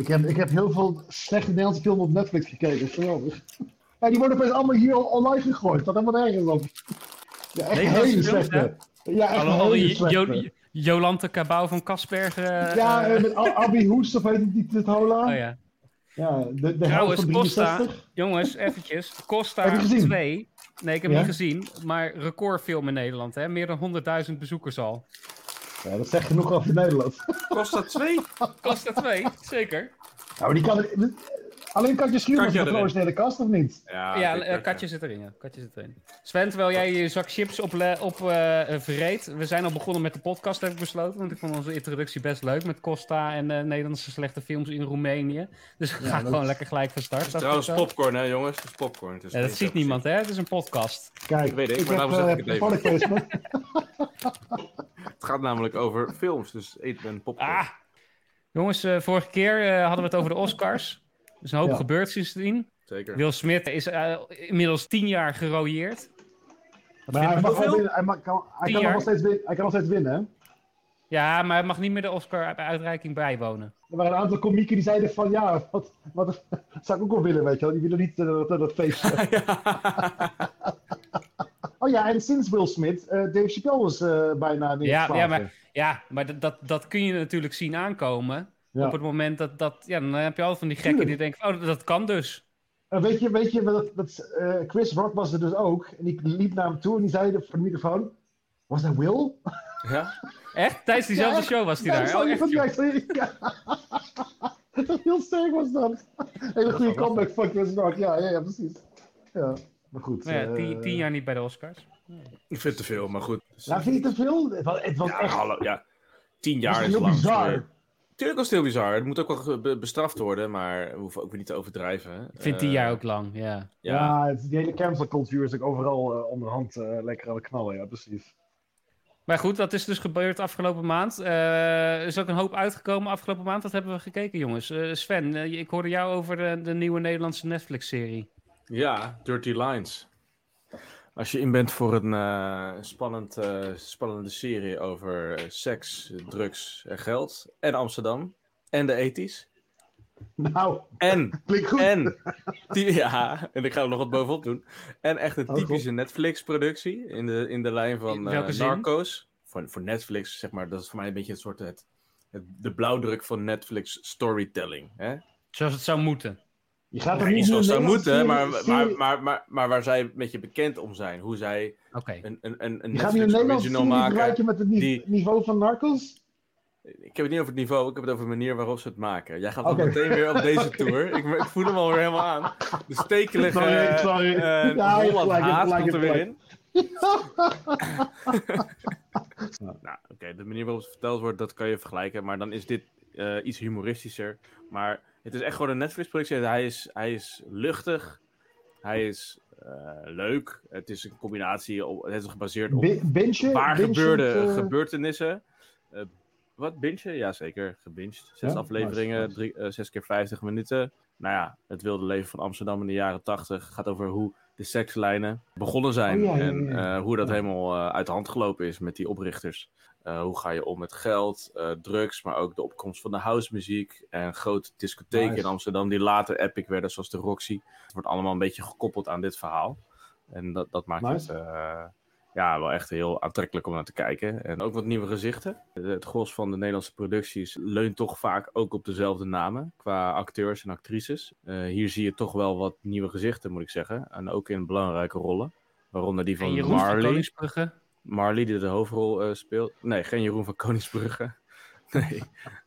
Ik heb, ik heb heel veel slechte Nederlandse films op Netflix gekeken. Geweldig. Ja, die worden opeens allemaal hier online gegooid. Dat helemaal nergens op. Ja, echt Nederlandse hele films, slechte. Ja, echt hele slechte. Jo- Jolante Cabau van Kasbergen. eh, Ja, eh, eh, met Ab- Abby Hoes, of heet het niet, het hola? oh ja. Ja, de, de Trouwens, van Costa, 63. jongens, eventjes. Costa Heb je gezien? 2. Nee, ik heb Ja? niet gezien. Maar recordfilm in Nederland, hè? Meer dan 100.000 bezoekers al. Ja, dat zegt genoeg over Nederland. Kost dat twee? Costa 2, zeker. Nou, die kan... Alleen Katje Schuurman Katje is de kast, of niet? Ja, ja, ik- eh, ik- Katje zit erin, ja. Katje zit erin. Sven, terwijl jij je zak chips op, op eh, verreed. We zijn al begonnen met de podcast, heb ik besloten. Want ik vond onze introductie best leuk. Met Costa en eh, Nederlandse slechte films in Roemenië. Dus we Ja, gaan dat- gewoon lekker gelijk van start. Het is trouwens popcorn, hè, jongens? Het is popcorn. Het is Ja, dat ziet niemand, hè? Het is een podcast. Kijk, Ik weet het, ik maar heb daarom zeg ik het even. Het gaat namelijk over films, dus eet en popcorn. Ah! Jongens, eh, vorige keer eh, hadden we het over de Oscars. Er is een hoop Ja. gebeurd sindsdien. Zeker. Will Smith is eh, inmiddels tien jaar gerooieerd. Maar hij, mag hoeveel? wel winnen, hij, mag, kan, hij, kan nog steeds winnen, hij kan nog steeds winnen, hè? Ja, maar hij mag niet meer de Oscar-uitreiking bijwonen. Er waren een aantal komieken die zeiden van, ja, wat, wat zou ik ook wel willen, weet je wel. Die willen niet dat, dat feestje. Oh ja, en sinds Will Smith, eh, Dave Chappelle was eh, bijna niet Ja, ja, maar, ja, maar dat, dat, dat kun je natuurlijk zien aankomen. Ja. Op het moment dat dat... Ja, dan heb je altijd van die gekken die denken... Oh, dat kan dus. En weet je, weet je dat, dat, eh, Chris Rock was er dus ook. En die liep naar hem toe en die zei voor de microfoon... Was dat Will? Ja? Echt? Tijdens diezelfde Ja, show was hij Ja, daar? ik Oh, echt, ja. Heel sterk was dat. Hele goede comeback van Chris Rock. Ja, ja, ja precies. Ja, maar goed. Ja, eh, tien, tien jaar niet bij de Oscars. Ik vind het te veel, maar goed. Nou, vind je het te veel? Het was, het was Ja, echt hallo, ja. Tien jaar is heel lang. bizar. Tuurlijk was het heel bizar. Het moet ook wel bestraft worden, maar we hoeven ook weer niet te overdrijven. hè. Ik vind tien Eh, jaar ook lang, ja. Ja, Ja, het, die hele cancel cultuur is ook overal eh, onderhand eh, lekker aan het knallen. Ja, precies. Maar goed, dat is dus gebeurd afgelopen maand. Eh, er is ook een hoop uitgekomen afgelopen maand. Wat hebben we gekeken, jongens? Eh, Sven, eh, ik hoorde jou over de, de nieuwe Nederlandse Netflix-serie. Ja, Dirty Lines. Als je in bent voor een eh, spannend, eh, spannende serie over eh, seks, drugs en geld. En Amsterdam. En de ethisch. Nou, En klinkt goed. En, die, ja, en ik ga er nog wat bovenop doen. En echt een Oh, typische Netflix-productie in de, in de lijn van eh? Narcos. Voor, voor Netflix, zeg maar, dat is voor mij een beetje het soort het, het, de blauwdruk van Netflix storytelling. Hè? Zoals het zou moeten. Je gaat er niet zoals zou Nederlandse moeten, maar, serie- maar, serie- maar, maar, maar waar zij een beetje bekend om zijn. Hoe zij Oké. een, een, een, een Je Netflix original maken. met het niveau van Narcos? Ik heb het niet over het niveau, ik heb het over de manier waarop ze het maken. Jij gaat Oké. dan meteen weer op deze tour. Ik, ik voel hem alweer helemaal aan. De stekelige Sorry, sorry. eh, Ja, je Holland je haat komt er je weer in. nou, oké, de manier waarop het verteld wordt, dat kan je vergelijken. Maar dan is dit eh, iets humoristischer. Maar het is echt gewoon een Netflix-productie. Hij is, hij is luchtig. Hij is eh, leuk. Het is een combinatie. Op, het is gebaseerd op Bi- Binge? waar gebeurde eh, gebeurtenissen. Wat, binge? Ja, zeker. Gebinged. Zes Ja? afleveringen, Nice, drie, zes keer 50 minuten. Nou ja, het wilde leven van Amsterdam in de jaren 80 gaat over hoe de sekslijnen begonnen zijn. Oh, ja, en eh, hoe dat helemaal eh, uit de hand gelopen is met die oprichters. Eh, hoe ga je om met geld, drugs, maar ook de opkomst van de housemuziek en grote discotheken Nice. in Amsterdam die later epic werden, zoals de Roxy. Het wordt allemaal een beetje gekoppeld aan dit verhaal. En dat, dat maakt Nice. het ja, wel echt heel aantrekkelijk om naar te kijken. En ook wat nieuwe gezichten. Het gros van de Nederlandse producties leunt toch vaak ook op dezelfde namen qua acteurs en actrices. Eh, hier zie je toch wel wat nieuwe gezichten, moet ik zeggen. En ook in belangrijke rollen. Waaronder die van Jeroen van Marley. Koningsbrugge. Marley, die de hoofdrol eh, speelt. Nee, geen Jeroen van Koningsbrugge. Nee.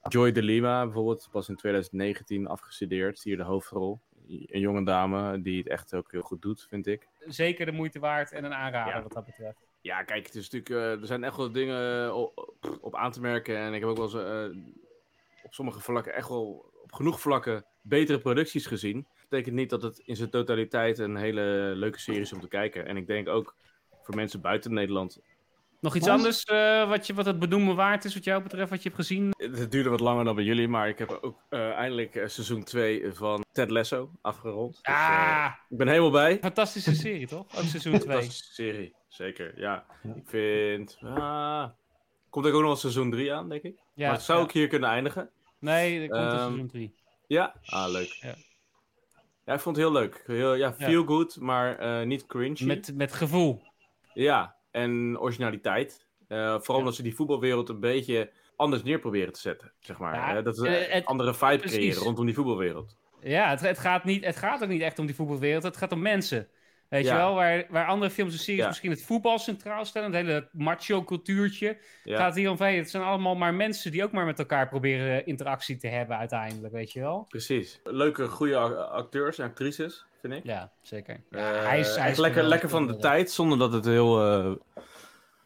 Joy de Lima bijvoorbeeld, pas in 2019 afgestudeerd. Hier de hoofdrol. Een jonge dame die het echt ook heel goed doet, vind ik. Zeker de moeite waard en een aanrader Ja. wat dat betreft. Ja, kijk, het is natuurlijk, eh, er zijn echt wel dingen op, op aan te merken. En ik heb ook wel eens eh, op sommige vlakken, echt wel op genoeg vlakken, betere producties gezien. Dat betekent niet dat het in zijn totaliteit een hele leuke serie is om te kijken. En ik denk ook voor mensen buiten Nederland. Nog iets anders eh, wat, je, wat het benoemen waard is wat jou betreft, wat je hebt gezien? Het duurde wat langer dan bij jullie, maar ik heb ook eh, eindelijk eh, seizoen 2 van Ted Lasso afgerond. Dus, Ah, ik ben helemaal bij. fantastische serie toch? Ook seizoen 2. Fantastische serie, zeker. Ja, ik vind. Ah, komt er ook nog wel seizoen 3 aan, denk ik. Ja, maar zou ja. ook hier kunnen eindigen. Nee, er komt een Ehm, seizoen 3. Ja? Ah, leuk. Ja. Ja, ik vond het heel leuk. Heel, ja, feel good, maar niet cringy. Met, met gevoel. Ja, en originaliteit. Eh, vooral omdat ze die voetbalwereld een beetje anders neer proberen te zetten, zeg maar. Ja, Eh, dat ze eh, een het- andere vibe precies. creëren rondom die voetbalwereld. Ja, het, het, gaat niet, het gaat ook niet echt om die voetbalwereld. Het gaat om mensen. Weet je wel, waar, waar andere films en series Ja. misschien het voetbal centraal stellen, het hele macho cultuurtje, Ja. gaat hier om, hey, het zijn allemaal maar mensen die ook maar met elkaar proberen interactie te hebben uiteindelijk, weet je wel? Precies. Leuke, goede acteurs en actrices, vind ik. Ja, zeker. Ja, Eh, hij is, hij is lekker, lekker van de tijd, zonder dat het heel eh,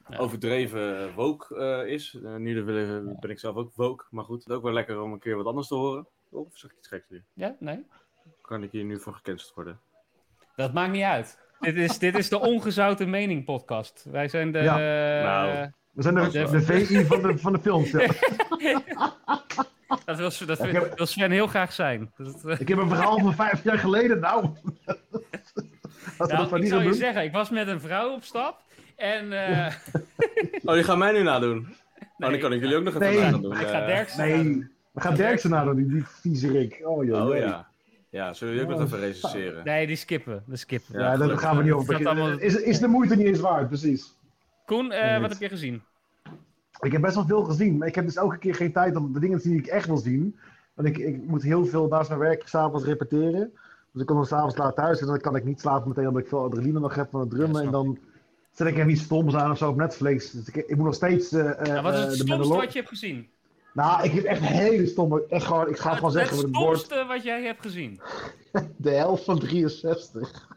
Ja. overdreven woke eh, is. Eh, nu ben ben ik zelf ook woke, maar goed. Ook wel lekker om een keer wat anders te horen. Of zeg ik iets geks nu? Ja, nee? Kan ik hier nu voor gecanceld worden? Dat maakt niet uit. dit, is, dit is de ongezouten mening podcast. Wij zijn de... Ja. Nou. We zijn de, De- de VI van de, van de films. ja. dat wil, Sven- dat Ik wil, heb- wil Sven heel graag zijn. Dat, eh, Ik heb een verhaal van vijf jaar geleden. Nou. Nou, dat van ik zou je doen. zeggen, ik was met een vrouw op stap. En eh, Oh, die gaan mij nu nadoen. oh, dan kan ik jullie ook nog even Nee. nagaan doen. ik ga eh. Derksen Nee, we gaan Derksen nadoen, die, die vieze Rick. Oh, joh, Oh ja. Ja, zullen we ook nog even recenseren? Nee, die skippen. Die skippen. Ja, Ja, daar gaan we niet over beginnen. allemaal- Is, is de moeite niet eens waard, precies. Koen, eh, Nee, wat heb je gezien? Ik heb best wel veel gezien, maar ik heb dus elke keer geen tijd om de dingen te zien die ik echt wil zien. Want ik, ik moet heel veel naast mijn werk s'avonds repeteren. Dus ik kom dan s'avonds laat thuis en dan kan ik niet slapen meteen omdat ik veel adrenaline nog heb van het drummen. Ja, en dan zet ik even iets stoms aan of zo op Netflix. Dus ik, ik moet nog steeds. eh eh, Ja, wat is het de stomste Mandalor- wat je hebt gezien? Nou, ik heb echt hele stomme. Echt gewoon, ik ga Het, gewoon het zeggen wat het woord. stomste wat jij hebt gezien. De helft van 63.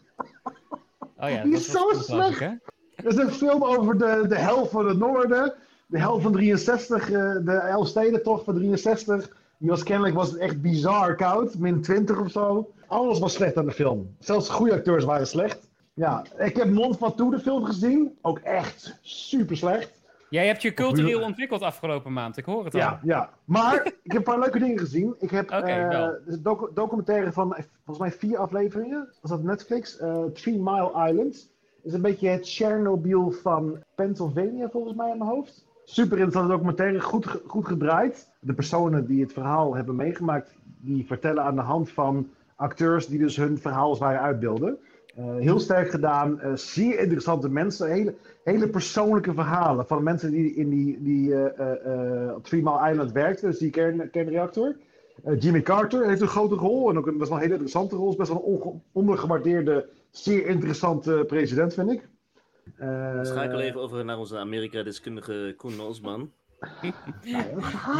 Oh ja, Die dat is zo slecht. Er is een film over de, de helft van het noorden. De helft van 63, eh, de Elfstedentocht van 63. Die was kennelijk was het echt bizar koud, min 20 of zo. Alles was slecht aan de film. Zelfs de goede acteurs waren slecht. Ja, ik heb Mond van Toe de film gezien. Ook echt super slecht. Jij hebt je cultureel ontwikkeld afgelopen maand, ik hoor het al. Ja, ja. Maar ik heb een paar leuke dingen gezien. Ik heb Oké, eh, dus een docu- documentaire van eh, volgens mij vier afleveringen. Was dat Netflix? Eh, Three Mile Island. Is een beetje het Chernobyl van Pennsylvania volgens mij in mijn hoofd. Super interessante documentaire, goed, goed gedraaid. De personen die het verhaal hebben meegemaakt, die vertellen aan de hand van acteurs die dus hun verhaal waren uitbeelden. Eh, heel sterk gedaan, eh, zeer interessante mensen, hele, hele persoonlijke verhalen van mensen die in die, die eh, Three Mile Island werkten, dus die kern, kernreactor. Jimmy Carter heeft een grote rol en ook een, best wel een hele interessante rol. Best wel een ondergewaardeerde, zeer interessante president, vind ik. Eh, Schakel even over naar onze Amerika-deskundige Koen Osman. ja,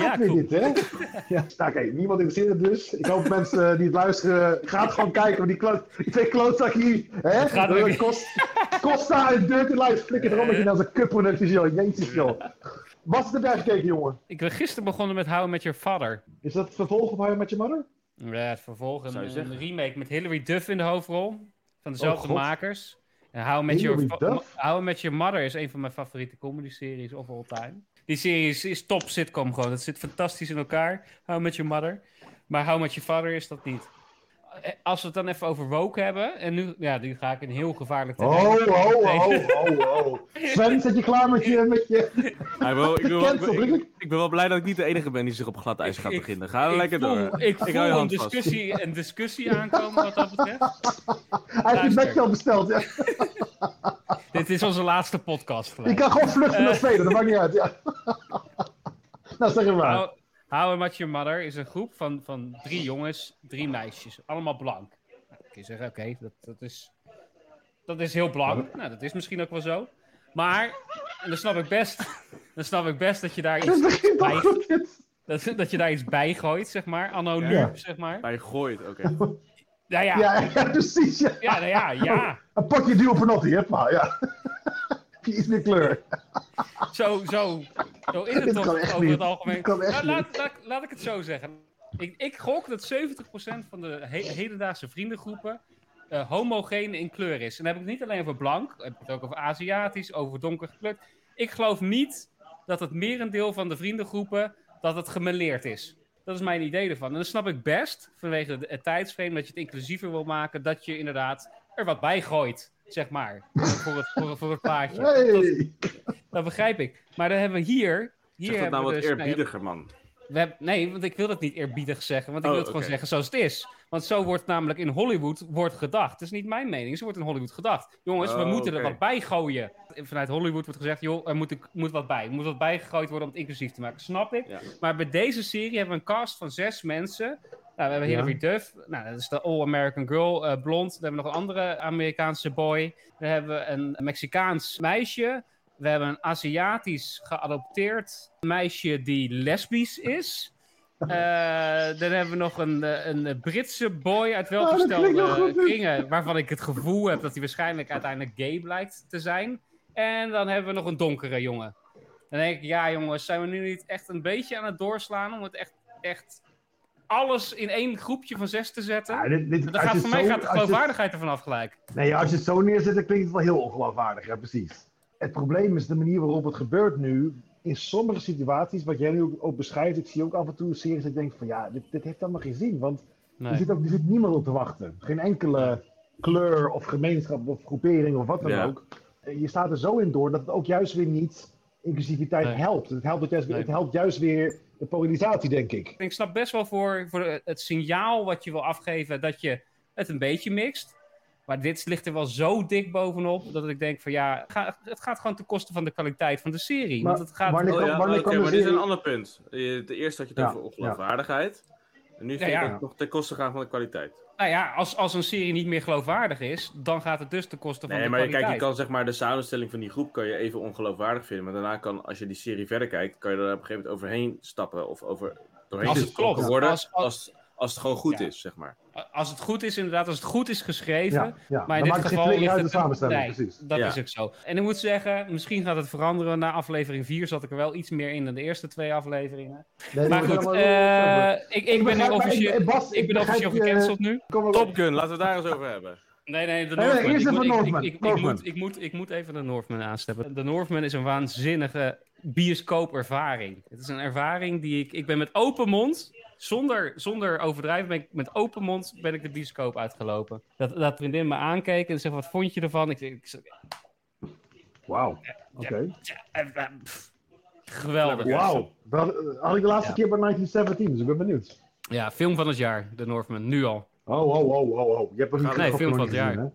Ja, weer cool. dit, hè? ja, nou, oké, niemand interesseert het dus. Ik hoop mensen die het luisteren, gaat gewoon kijken. Want die, klo- die twee klootzakken hier, hè? gaat Dat ook- kost, Costa en Dirty Life flikker erom met je naar zijn het joh. Jezus, joh. Wat heb jij gekeken, jongen? Ik ben gisteren begonnen met How Met Your Father. Is dat het vervolg op How Met Your Mother? Ja, het vervolg, een, een remake met Hilary Duff in de hoofdrol. Van dezelfde Oh, God. makers. How Met Your? How Met Your Mother is een van mijn favoriete comedy-series of all time. Die serie is, is top sitcom gewoon. Het zit fantastisch in elkaar. How Met Your Mother. Maar How Met Your Father is dat niet. Eh, Als we het dan even over woke hebben. En nu, ja, nu ga ik een heel gevaarlijk terrein. Oh, oh, oh, oh, oh. Sven, zit je klaar met je... Met je... Hij wil- ik, ben wel, ik, ben, ik, ik wel blij dat ik niet de enige ben die zich op glad ijs gaat Ik- beginnen. Ga ik lekker voel, door. Ik hou voel je een hand vast. discussie, een discussie aankomen wat dat betreft. Hij heeft je Luister. bekje al besteld, ja. Dit is onze laatste podcast. Gelijk. kan gewoon vluchten naar Zweden, dat maakt niet uit, ja. nou, zeg het maar. How I Met Your Mother is een groep van, van drie jongens, drie meisjes. Allemaal blank. Nou, dan kun je zeggen, oké, dat, dat, is, dat is heel blank. Nou, dat is misschien ook wel zo. Maar, en dan snap ik best, dan snap ik best dat je daar iets, bij- dat, dat je daar iets bij gooit, zeg maar. Anno nu, Ja. zeg maar. Hij gooit, oké. Nou ja, ja, ja, Ja, ja, precies, ja. nou ja, ja. Een pakje duo panotti, hè, pa, ja. Iets meer kleur. Zo, zo, zo is het Dit toch over niet. het algemeen. Nou, laat, laat, laat ik het zo zeggen. Ik, ik gok dat 70% van de he hedendaagse vriendengroepen eh, homogeen in kleur is. En dan heb ik het niet alleen over blank, ik heb het ook over Aziatisch, over donker gekleurd. Ik geloof niet dat het merendeel van de vriendengroepen dat het gemeleerd is. Dat is mijn idee ervan. En dan snap ik best, vanwege de- het tijdsframe, dat je het inclusiever wil maken, dat je inderdaad er wat bij gooit, zeg maar, voor het, voor, voor het plaatje. Dat, Hey. dat begrijp ik. Maar dan hebben we hier... hier Zeg dat hebben nou we wat dus- nou eerbiediger, man. We hebben, nee, want ik wil het niet eerbiedig zeggen, want ik Oh, wil het gewoon zeggen zoals het is. Want zo wordt namelijk in Hollywood wordt gedacht. Het is niet mijn mening, zo wordt in Hollywood gedacht. Jongens, we Oh, moeten er wat bij gooien. Vanuit Hollywood wordt gezegd, joh, er moet, moet wat bij. Er moet wat bijgegooid worden om het inclusief te maken. Snap ik. Ja. Maar bij deze serie hebben we een cast van zes mensen. Nou, we hebben Ja. Hilary Duff, nou, dat is de All-American Girl, eh, blond. We hebben nog een andere Amerikaanse boy. We hebben een Mexicaans meisje. We hebben een Aziatisch geadopteerd meisje die lesbisch is. Eh, dan hebben we nog een, eh, een Britse boy uit Oh, welgestelde dit. kringen, waarvan ik het gevoel heb dat hij waarschijnlijk uiteindelijk gay blijkt te zijn. En dan hebben we nog een donkere jongen. Dan denk ik, ja jongens, zijn we nu niet echt een beetje aan het doorslaan om het echt, echt alles in één groepje van zes te zetten? Ja, dit, dit, Dan gaat, voor mij zo- gaat de geloofwaardigheid ervan af gelijk. Nee, als je het zo neerzet, dan klinkt het wel heel ongeloofwaardig. Ja, precies. Het probleem is de manier waarop het gebeurt nu. In sommige situaties, wat jij nu ook, ook beschrijft, ik zie ook af en toe series dat ik denk van ja, dit, dit heeft allemaal geen zin. Want er, Nee. zit ook, er zit niemand op te wachten. Geen enkele kleur of gemeenschap of groepering of wat dan Ja. ook. Je staat er zo in door dat het ook juist weer niet inclusiviteit Nee. helpt. Het helpt, juist, Nee. het helpt juist weer de polarisatie, denk ik. Ik snap best wel voor, voor het signaal wat je wil afgeven dat je het een beetje mixt. Maar dit ligt er wel zo dik bovenop dat ik denk van ja, het gaat gewoon ten koste van de kwaliteit van de serie. Maar Want het gaat, wanneer Oh, ja, wanneer maar dit is een ander punt. Je- De eerste had je het Ja, over ongeloofwaardigheid. En nu vind Ja, dat het nog ten koste gaan van de kwaliteit. nou ja, als, als een serie niet meer geloofwaardig is, dan gaat het dus ten koste van Nee, de maar kwaliteit. kijk, je kan zeg maar de samenstelling van die groep kan je even ongeloofwaardig vinden. Maar daarna kan, als je die serie verder kijkt, kan je er op een gegeven moment overheen stappen. Of over, doorheen Als het gestoken klopt. worden. Als- Als, als- als, het gewoon goed Ja. is, zeg maar. Als het goed is, inderdaad, als het goed is geschreven, Ja, ja. Maar in dan dit geval ligt uit de het samenstelling, nee, precies. dat Ja. is ook zo. En ik moet zeggen, misschien gaat het veranderen. Na aflevering 4 zat ik er wel iets meer in dan de eerste twee afleveringen. Nee, Maar goed, eh, ik, ik ben nu officieel, ik- Bas, ik ben officieel gecanceld nu. Kom maar op. Top Gun, laten we het daar eens over hebben. Nee, nee, de nee, Northman. eerst even moet, ik, moet, ik moet even de Northman aansteppen. De Northman is een waanzinnige bioscoopervaring. Het is een ervaring die ik... Ik ben met open mond, zonder, zonder overdrijven, ben ik, met open mond ben ik de bioscoop uitgelopen. Dat, dat vriendin me aankeek en zei, wat vond je ervan? Ik, ik, ik Wauw, oké. eh, eh, geweldig. Wauw. Dat eh, had ik de laatste Ja. keer bij 1917, dus ik ben benieuwd. Ja, film van het jaar, de Northman, nu al. Oh, oh, oh, oh, oh. Je hebt niet Nee, film van het jaar.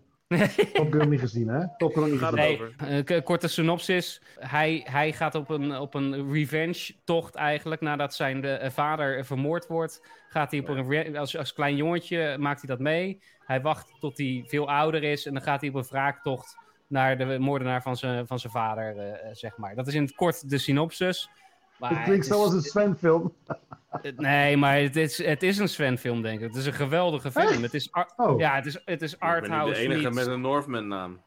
Top Gun niet gezien, hè? Top Gun niet Gaat gezien. het Nee, over? korte synopsis. Hij, hij gaat op een, op een revenge-tocht eigenlijk. Nadat zijn de, eh, vader eh, vermoord wordt, gaat hij op een als, als klein jongetje maakt hij dat mee. Hij wacht tot hij veel ouder is en dan gaat hij op een wraaktocht naar de moordenaar van zijn, van zijn vader, eh, eh, zeg maar. Dat is in het kort de synopsis. Maar Het klinkt zoals een Sven-film. Nee, maar het is, het is een Sven-film, denk ik. Het is een geweldige film. Echt? Het is, Oh, ja, het is, het is Ik ben niet arthouse. de enige meets- met een Northman naam.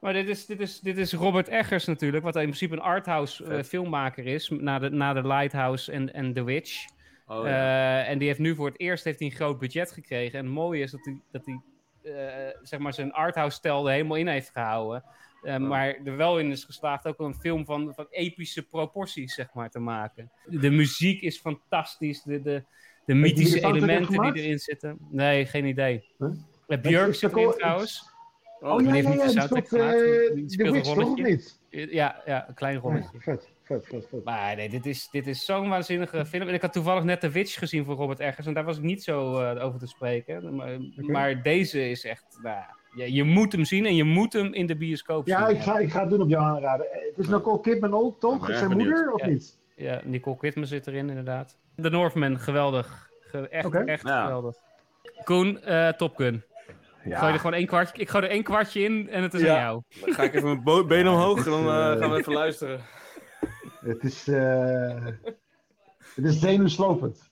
maar dit is, dit, is, dit is Robert Eggers natuurlijk, wat in principe een arthouse Vet. filmmaker is, na de, na de Lighthouse en, en The Witch. Oh, ja. Eh, en die heeft nu voor het eerst heeft hij een groot budget gekregen. En het mooie is dat hij, dat hij eh, zeg maar zijn arthouse-stijl er helemaal in heeft gehouden. Eh, Maar er wel in is geslaagd ook een film van, van epische proporties zeg maar, te maken. De muziek is fantastisch, de, de, de mythische elementen die erin zitten. Nee, geen idee. Huh? Uh, Björk Is- is zit erin trouwens. oh die ja, ja, niet ja, de die soundtrack speelt eh, een niet? Ja, ja, een klein Ja, rolletje. vet, vet, vet, vet. Maar nee, dit is, dit is zo'n waanzinnige film. En ik had toevallig net The Witch gezien van Robert Eggers. En daar was ik niet zo eh, over te spreken. Maar, maar deze is echt... Nou, ja, je moet hem zien en je moet hem in de bioscoop Ja, zien. ik ga, ik ga het doen op jou aanraden. Eh, Het is Nicole Kidman ook, Ik toch? Zijn benieuwd. moeder, of Ja. niet? Ja, Nicole Kidman zit erin inderdaad. The Northman, geweldig. Ge- echt echt Ja. geweldig. Koen, eh Top Gun. Ik gooi er gewoon één kwartje, ik gooi er één kwartje in en het is Ja. aan jou. Dan ga ik even mijn been omhoog en dan eh, gaan we even luisteren. Het is, eh het is zenuwslopend.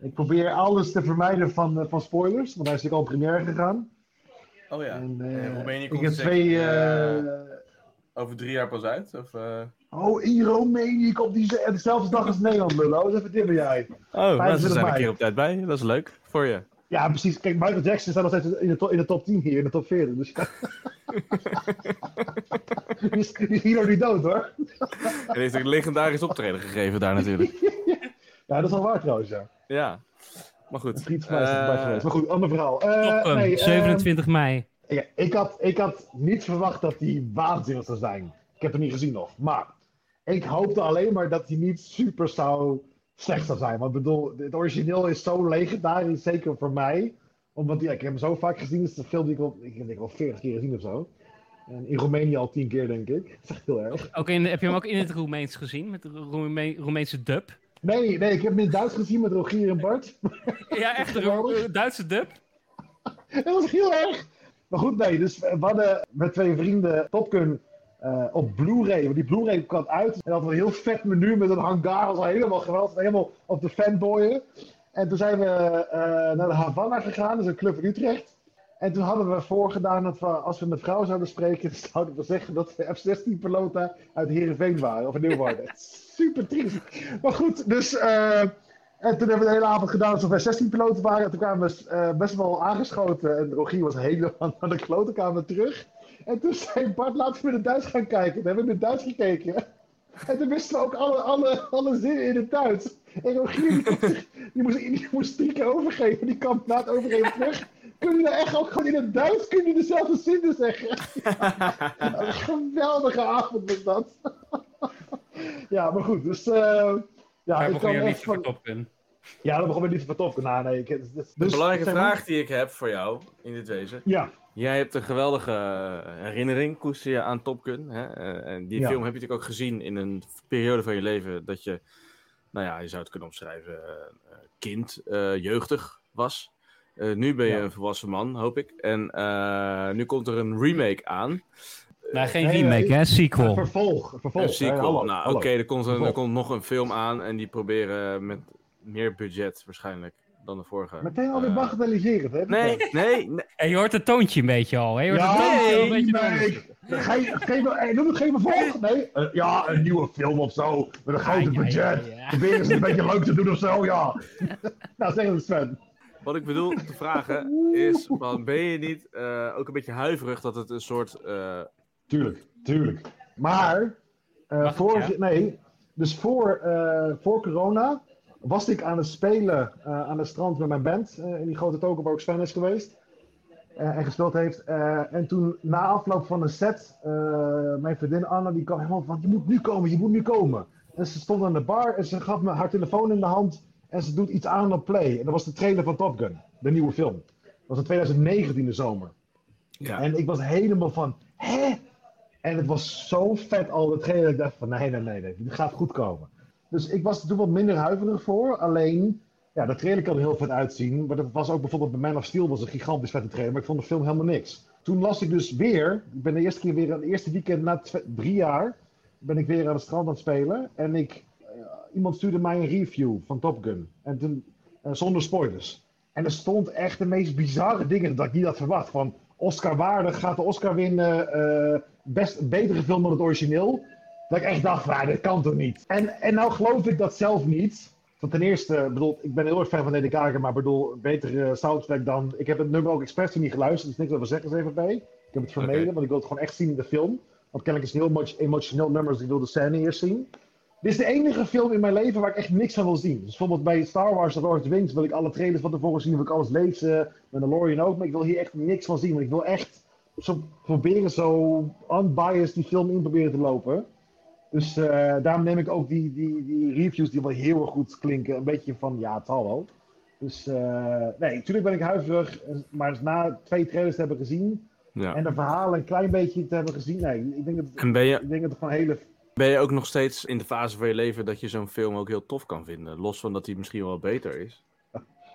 Ik probeer alles te vermijden van, van spoilers, want hij is natuurlijk al première gegaan. Oh ja. En, eh, ben je niet ik heb consistent, twee... eh, eh, Over drie jaar pas uit? Of, eh? Oh, in Roemenië komt die ze- dezelfde dag als Nederland, lullo. Dit ben jij. Oh, nou, ze zijn een keer op tijd bij. Dat is leuk voor je. Ja, precies. Kijk, Michael Jackson staat nog steeds in de, to- in de top 10 hier, in de top 40. Dus ja. die, is, die is hier nog niet dood, hoor. En heeft een legendarisch optreden gegeven daar natuurlijk. Ja, dat is al waar trouwens, ja. Ja. Maar goed. Erbij Eh, geweest. Maar goed, ander verhaal. Eh, nee, ehm, 27 mei. Ja, ik, had, ik had niet verwacht dat hij waanzinnig zou zijn. Ik heb hem niet gezien nog. Maar ik hoopte alleen maar dat hij niet super zou slecht zou zijn. Want ik bedoel, het origineel is zo legendarisch, zeker voor mij. Omdat ja, ik heb hem zo vaak gezien. Het is een film die ik al, ik denk al 40 keer gezien of zo. En in Roemenië al 10 keer, denk ik. Dat is echt heel erg. Ook in, heb je hem ook in het Roemeens gezien? Met de Roeme Roemeense dub? Nee, nee, ik heb hem in Duits gezien met Rogier en Bart. Ja, echt een Ro- Duitse dub? Dat was heel erg. Maar goed, nee. Dus we hadden met twee vrienden Top Gun eh, op Blu-ray. Want die Blu-ray kwam uit. En hadden we een heel vet menu met een hangar. Dat was helemaal geweldig. Helemaal op de fanboyen. En toen zijn we eh, naar de Havana gegaan. Dat is een club in Utrecht. En toen hadden we voorgedaan dat we, als we met vrouw zouden spreken, zouden we zeggen dat we F-16-piloten uit Heerenveen waren. Of in Nieuwharden. Super triest. Maar goed, dus... eh, en toen hebben we de hele avond gedaan alsof wij 16 piloten waren. En toen kwamen we eh, best wel aangeschoten. En Rogier was helemaal naar de klote kamer terug. En toen zei Bart, laten we in het Duits gaan kijken. Toen hebben we in het Duits gekeken. En toen wisten we ook alle, alle, alle zinnen in het Duits. En Rogier die, moest die, moest, die moest drie keer overgeven. Die kwam na het overgeven terug. Kun je echt ook gewoon in het Duits kun je dezelfde zinnen zeggen? Een geweldige avond was dat. ja, maar goed. Dus eh, ja, ik begon kan je voor van... Top Gun? Ja, dat begon we niet van tof. Nou, nee. Ik, dus, De dus- belangrijke zeg maar- vraag die ik heb voor jou in dit wezen. Ja, Jij hebt een geweldige eh, herinnering, koester je aan Top Gun. Hè? Eh, en die Ja. film heb je natuurlijk ook gezien in een periode van je leven dat je, nou ja, je zou het kunnen omschrijven, kind, eh, jeugdig was. Eh, nu ben je Ja. een volwassen man, hoop ik. En eh, nu komt er een remake aan. Nee, geen nee, remake, nee. hè? een Sequel. vervolg. Een vervolg. Een sequel. hè, hallo, nou, oké, er, komt een- er Vervolg. komt nog een film aan en die proberen met meer budget waarschijnlijk dan de vorige. Meteen alweer Eh, bagatelliserend, hè? Nee, nee, nee. En je hoort het toontje een beetje al. hè? Je hoort Ja, het toontje al een nee, beetje nee. Geen, geen, noem het geen vervolg. Nee, eh, ja, een nieuwe film of zo. Met een grote ja, ja, budget. ja. Proberen ze een beetje leuk te doen of zo, ja. nou, zeg het Sven. Wat ik bedoel te vragen is: van, ben je niet eh, ook een beetje huiverig dat het een soort. eh, Tuurlijk, tuurlijk. Maar, eh, ja? nee, dus voor, eh, voor corona was ik aan het spelen eh, aan het strand met mijn band. eh, in die grote token waar ook Sven is geweest. eh, en gespeeld heeft. Eh, en toen na afloop van een set, eh, mijn vriendin Anna, die kwam helemaal van, je moet nu komen, je moet nu komen. En ze stond aan de bar en ze gaf me haar telefoon in de hand en ze doet iets aan op play. En dat was de trailer van Top Gun, de nieuwe film. Dat was in 2019 de zomer. ja. En ik was helemaal van, hè? En het was zo vet al, het trailer. Ik dacht van, nee, nee, nee, nee, dit gaat goed komen. Dus ik was er toen wat minder huiverig voor. Alleen, ja, de trailer kan er heel vet uitzien. Maar dat was ook bijvoorbeeld bij Man of Steel was een gigantisch vette trailer. Maar ik vond de film helemaal niks. Toen las ik dus weer, ik ben de eerste keer weer, het eerste weekend na drie jaar, ben ik weer aan het strand aan het spelen. En ik, iemand stuurde mij een review van Top Gun. En toen, eh, zonder spoilers. En er stond echt de meest bizarre dingen dat ik niet had verwacht. Van Oscar waardig gaat de Oscar winnen. eh, best betere film dan het origineel. Dat ik echt dacht, ja, dit kan toch niet. En, en nou geloof ik dat zelf niet. Want ten eerste, bedoel, ik ben heel erg fan van Lady Gaga, maar bedoel, betere soundtrack dan... Ik heb het nummer ook expres niet geluisterd, dus niks over zeggen eens even bij. Ik heb het vermeden, want ik wil het gewoon echt zien in de film. Want kennelijk is het een heel emo- emotioneel nummer, dus ik wil de scène eerst zien. Dit is de enige film in mijn leven waar ik echt niks van wil zien. Dus bijvoorbeeld bij Star Wars The Lord of the Rings wil ik alle trailers van tevoren zien, wil ik alles lezen. Mandalorian ook, maar ik wil hier echt niks van zien. Want ik wil echt zo proberen zo unbiased die film in proberen te lopen. Dus eh, daarom neem ik ook die, die, die reviews die wel heel erg goed klinken, een beetje van ja, het zal wel. Dus eh, nee, natuurlijk ben ik huiverig, maar na twee trailers te hebben gezien ja. en de verhalen een klein beetje te hebben gezien, nee, ik denk dat, En ben je, ik denk dat het gewoon hele ben je ook nog steeds in de fase van je leven dat je zo'n film ook heel tof kan vinden? Los van dat hij misschien wel beter is.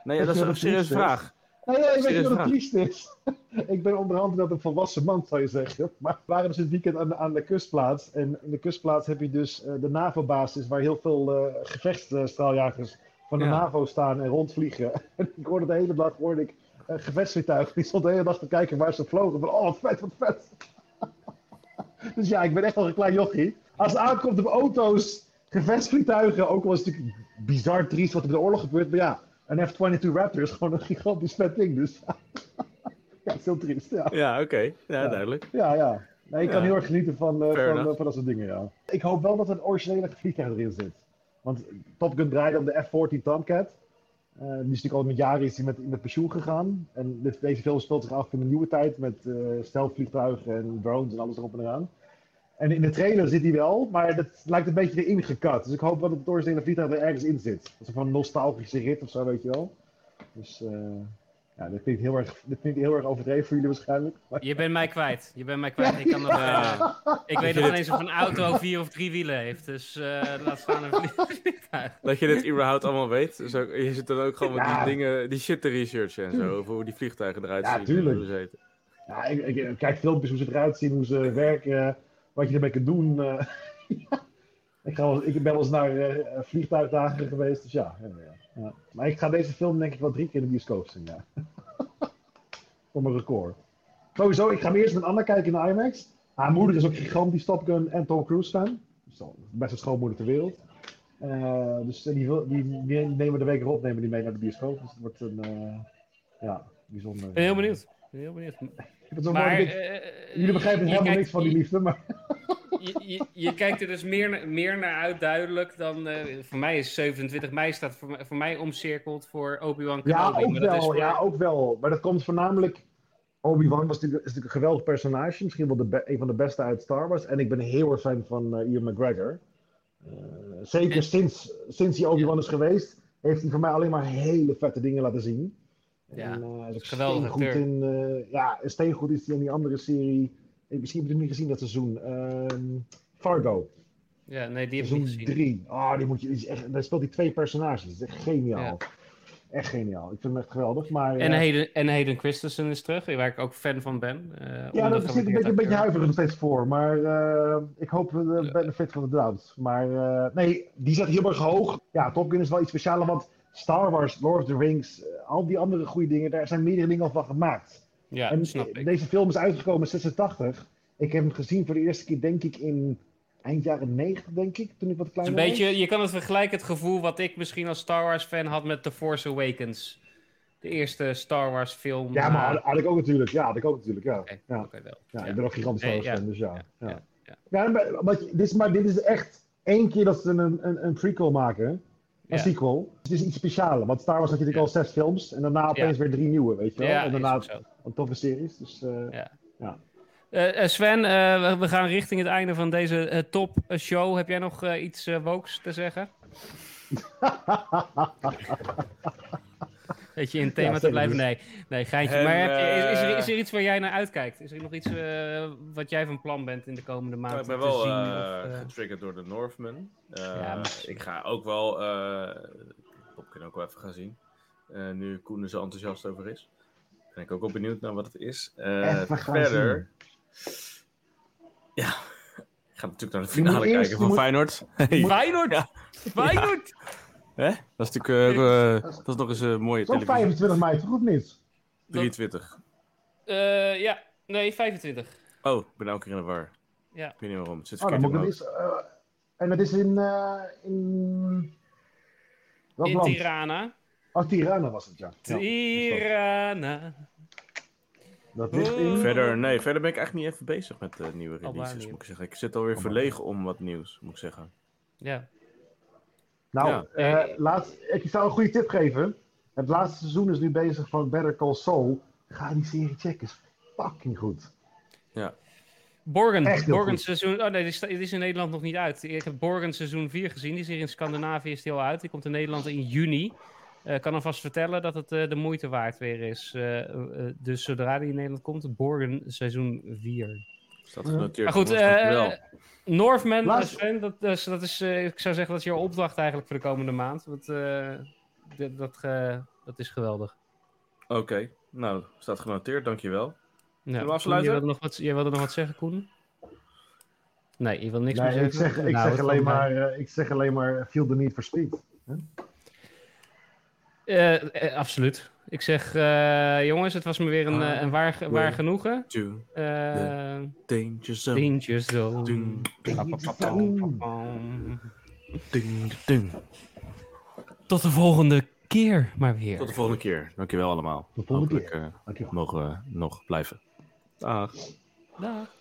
Nee, ja, dat is een het serieuze vraag. Nou ja, ik weet niet wat het triest is. ik ben onderhand dat een volwassen man, zou je zeggen. Maar we waren dus dit weekend aan de, aan de kustplaats. En in de kustplaats heb je dus eh, de NAVO-basis, waar heel veel eh gevechtsstraaljagers van de Ja. NAVO staan en rondvliegen. En ik hoorde de hele dag hoorde ik, eh, gevechtsvliegtuigen. Die stond de hele dag te kijken waar ze vlogen. Van, oh, wat vet, wat vet. dus ja, ik ben echt wel een klein jochie. Als het aankomt op auto's, gevechtsvliegtuigen, ook al is het natuurlijk bizar triest wat er in de oorlog gebeurt. Maar ja, een F-22 Raptor is gewoon een gigantisch vet ding. Dus ja, het is heel triest. Ja, Ja, oké. Ja, Ja. duidelijk. ja. ja. Nee, ik kan Ja. heel erg genieten van, eh, van, eh, van dat soort dingen, ja. Ik hoop wel dat er een originele vliegtuig erin zit. Want Top Gun draaide om de F-14 Tomcat. Eh, die is natuurlijk al met jaren is die met, met pensioen gegaan. En dit, deze film speelt zich af in een nieuwe tijd met eh stelvliegtuigen en drones en alles erop en eraan. En in de trailer zit hij wel, maar dat lijkt een beetje erin gekat. Dus ik hoop dat het doorstenen vliegtuig er ergens in zit. Dat is van een nostalgische rit of zo, weet je wel. Dus eh, ja, dat klinkt heel erg, dat klinkt heel erg overdreven voor jullie waarschijnlijk. Maar- Je bent mij kwijt. Je bent mij kwijt. Ik, kan nog, eh, ik weet nog niet eens of een auto vier of drie wielen heeft. Dus eh, laat staan een vliegtuig. Dat je dit überhaupt allemaal weet. Dus ook, je zit dan ook gewoon met Ja. die dingen, die shit te researchen en zo. Over hoe die vliegtuigen eruit Ja, zien. tuurlijk. hoe ze heten. Ja, ik, ik, ik kijk filmpjes hoe ze eruit zien, hoe ze werken, wat je ermee kunt doen. eh. ik, ga wel, ik ben wel eens naar eh, vliegtuigdagen geweest, dus ja, ja. Maar ik ga deze film denk ik wel drie keer in de bioscoop zien, ja. Voor mijn record. Sowieso, ik ga hem eerst met Anna kijken in de IMAX. Haar moeder is ook gigantisch Top Gun en Tom Cruise fan. Dus de beste schoonmoeder ter wereld. Eh, dus die, die, die nemen de week erop nemen die mee naar de bioscoop. Dus het wordt een, ja, bijzonder. Ik ben heel benieuwd. Ik ben heel benieuwd. Ik Maar, Jullie begrijpen helemaal niks van die liefde, maar... Je, je, je kijkt er dus meer, meer naar uit, duidelijk, dan... eh, voor mij is 27 mei staat voor, mij- voor mij omcirkeld voor Obi-Wan Ja, Kenobi. ook maar dat is wel, voor- ja, ook wel. Maar dat komt voornamelijk... Obi-Wan was natuurlijk, is natuurlijk een geweldig personage. Misschien wel de een van de beste uit Star Wars. En ik ben heel erg fan van eh, Ian McGregor. Eh, zeker En- sinds, sinds hij Obi-Wan is geweest, heeft hij voor mij alleen maar hele vette dingen laten zien. Ja, en, hij is geweldig steengoed acteur. in... eh, ja, steengoed is hij in die andere serie. Ik, misschien heb je het niet gezien dat seizoen. Ehm, Fargo. Ja, nee, die heb ik niet Seizoen gezien. 3. Oh, die moet je, die is echt, daar speelt hij twee personages. Dat is echt geniaal. Echt geniaal. Ik vind hem echt geweldig. Maar, En eh, Hayden, en Hayden Christensen is terug, waar ik ook fan van ben. Eh, ja, daar ondergewaardeerd zit ik een beetje, een beetje huiverig nog steeds voor. Maar eh, ik hoop de benefit van de doubt. Maar eh, nee, die zet heel erg hoog. Ja, Top Gun is wel iets specialer. Want Star Wars, Lord of the Rings, eh, al die andere goede dingen, daar zijn meerdere dingen al van gemaakt. Ja, en snap ik. deze film is uitgekomen in 86. Ik heb hem gezien voor de eerste keer, denk ik, in eind jaren 90, denk ik. Toen ik wat kleiner een was. beetje, je kan het vergelijken, het gevoel wat ik misschien als Star Wars fan had met The Force Awakens. De eerste Star Wars film. Ja, maar had, had ik ook natuurlijk. Ja, had ik ook natuurlijk. Ja, ja. wel. ja, Ja. ik ben ook gigantisch Star Wars fan, dus ja. ja, ja. maar, maar dit is echt één keer dat ze een, een, een prequel maken. Een Ja. sequel. Het is iets speciaals. Want Star Wars had je natuurlijk al zes films. En daarna opeens weer drie nieuwe, weet je wel. En daarna een toffe series. Dus eh, Ja. ja. Eh, eh, Sven, we- gaan richting het einde van deze top show. Heb jij nog iets eh wokes te zeggen? Weet je in het thema Ja, te blijven? Nee, nee geintje. En, maar heb je, is, is, er, eh, is er iets waar jij naar uitkijkt? Is er nog iets eh, wat jij van plan bent in de komende maanden ik ben te wel zien? eh, of, eh, getriggerd door de Northman. Eh, Ja, maar- Ik ga ook wel eh Top Gun ook wel even gaan zien. Eh, nu Koen er zo enthousiast over is. Ben ik ook wel benieuwd naar wat het is. Eh, Even gaan verder. Ja, ik ga natuurlijk naar de Je finale kijken je van moet- Feyenoord. Feyenoord! Ja. Feyenoord! Hè? Dat is natuurlijk eh, eh, dat is nog eens een mooie Het is ook televisie. 25 mei, toch of niet? 23. Eh, ja, nee, 25. Oh, ik ben elke keer in de war. Ja. Ik weet niet waarom. Het zit Oh, dan moet eens, eh, en dat is in... eh in welk In land? Tirana. Oh, Tirana was het, ja. Tirana. Dat ligt in... Verder, nee, verder ben ik eigenlijk niet even bezig met de nieuwe releases, moet ik zeggen. Ik zit alweer verlegen om wat nieuws, moet ik zeggen. Ja. Nou, Ja. eh, laatst, ik zou een goede tip geven. Het laatste seizoen is nu bezig van Better Call Saul. Ga die serie checken, is fucking goed. Borgen. Heel Borgen goed. seizoen. Oh nee, die is in Nederland nog niet uit. Ik heb Borgen seizoen 4 gezien. Die is hier in Scandinavië is die al uit. Die komt in Nederland in juni. Eh, Ik kan alvast vertellen dat het eh, de moeite waard weer is. Eh, eh, dus zodra die in Nederland komt, Borgen seizoen 4. Staat genoteerd. Maar goed, eh Northman, Laatst- eh, Sven, dat, is- dat is, eh, ik zou zeggen dat is jouw opdracht eigenlijk voor de komende maand. Want, eh, dit- dat, eh, dat is geweldig. Oké, nou, staat genoteerd, dankjewel. Ja. we afsluiten? Jij wilde, nog wat, jij wilde nog wat zeggen, Koen? Nee, je wil niks meer Nee, ik zeggen? zeg, ik, Nou, zeg alleen maar, eh, ik zeg alleen maar, feel the need for speed. Eh, eh, absoluut. Ik zeg, eh, jongens, het was me weer een, eh, een waar, waar genoegen. To Eh danger zone. Danger Zone. Ding, ding, ding. Tot de volgende keer maar weer. Tot de volgende keer. Dankjewel allemaal. de volgende Hopelijk keer. eh, Dankjewel. mogen we nog blijven. Dag. Dag.